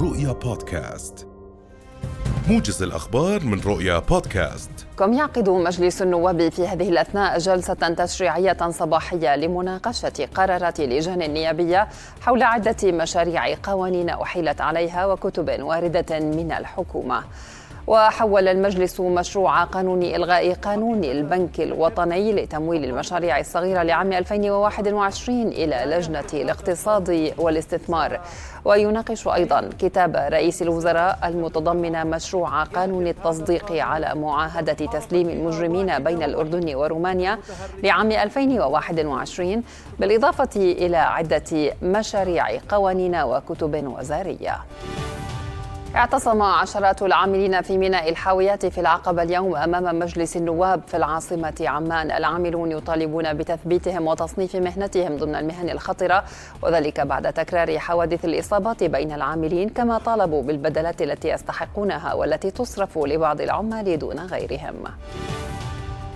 رؤيا بودكاست. موجز الأخبار من رؤيا بودكاست. كم يعقد مجلس النواب في هذه الأثناء جلسة تشريعية صباحية لمناقشة قرارات لجان النيابية حول عدة مشاريع قوانين أحيلت عليها وكتب واردة من الحكومة؟ وحول المجلس مشروع قانون إلغاء قانون البنك الوطني لتمويل المشاريع الصغيرة لعام 2021 إلى لجنة الاقتصاد والاستثمار. ويناقش أيضا كتاب رئيس الوزراء المتضمن مشروع قانون التصديق على معاهدة تسليم المجرمين بين الأردن ورومانيا لعام 2021 بالإضافة إلى عدة مشاريع قوانين وكتب وزارية. اعتصم عشرات العاملين في ميناء الحاويات في العقبة اليوم أمام مجلس النواب في العاصمة عمان. العاملون يطالبون بتثبيتهم وتصنيف مهنتهم ضمن المهن الخطرة وذلك بعد تكرار حوادث الإصابات بين العاملين كما طالبوا بالبدلات التي يستحقونها والتي تصرف لبعض العمال دون غيرهم.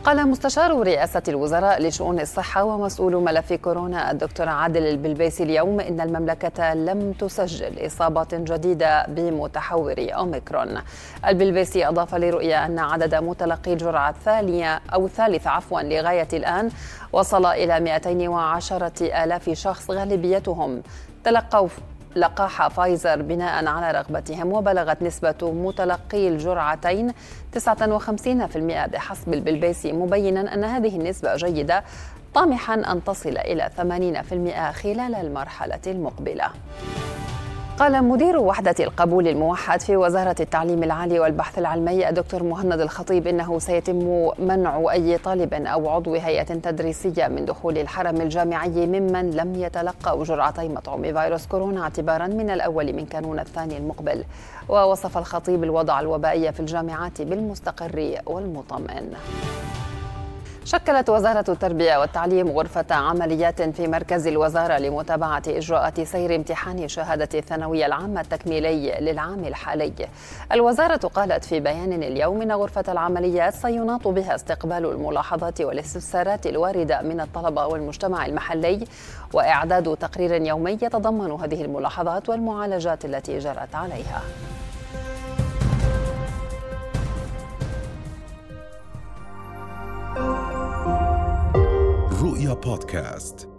قال مستشار رئاسة الوزراء لشؤون الصحة ومسؤول ملف كورونا الدكتور عادل البلبيسي اليوم إن المملكة لم تسجل إصابات جديدة بمتحور أوميكرون. البلبيسي أضاف لرؤية أن عدد متلقي الجرعة الثانية أو الثالثة عفوا لغاية الآن وصل إلى 210 ألاف شخص غالبيتهم. تلقوا لقاح فايزر بناء على رغبتهم وبلغت نسبة متلقي الجرعتين 59% بحسب البلبيسي مبينا أن هذه النسبة جيدة طامحا أن تصل إلى 80% خلال المرحلة المقبلة. قال مدير وحدة القبول الموحد في وزارة التعليم العالي والبحث العلمي الدكتور مهند الخطيب إنه سيتم منع أي طالب أو عضو هيئة تدريسية من دخول الحرم الجامعي ممن لم يتلقوا جرعتي مطعوم فيروس كورونا اعتبارا من الأول من كانون الثاني المقبل. ووصف الخطيب الوضع الوبائي في الجامعات بالمستقر والمطمئن. شكلت وزارة التربية والتعليم غرفة عمليات في مركز الوزارة لمتابعة إجراءات سير امتحان شهادة الثانوية العامة التكميلي للعام الحالي. الوزارة قالت في بيان اليوم إن غرفة العمليات سيناط بها استقبال الملاحظات والاستفسارات الواردة من الطلبة والمجتمع المحلي وإعداد تقرير يومي يتضمن هذه الملاحظات والمعالجات التي جرت عليها. رؤيا بودكاست.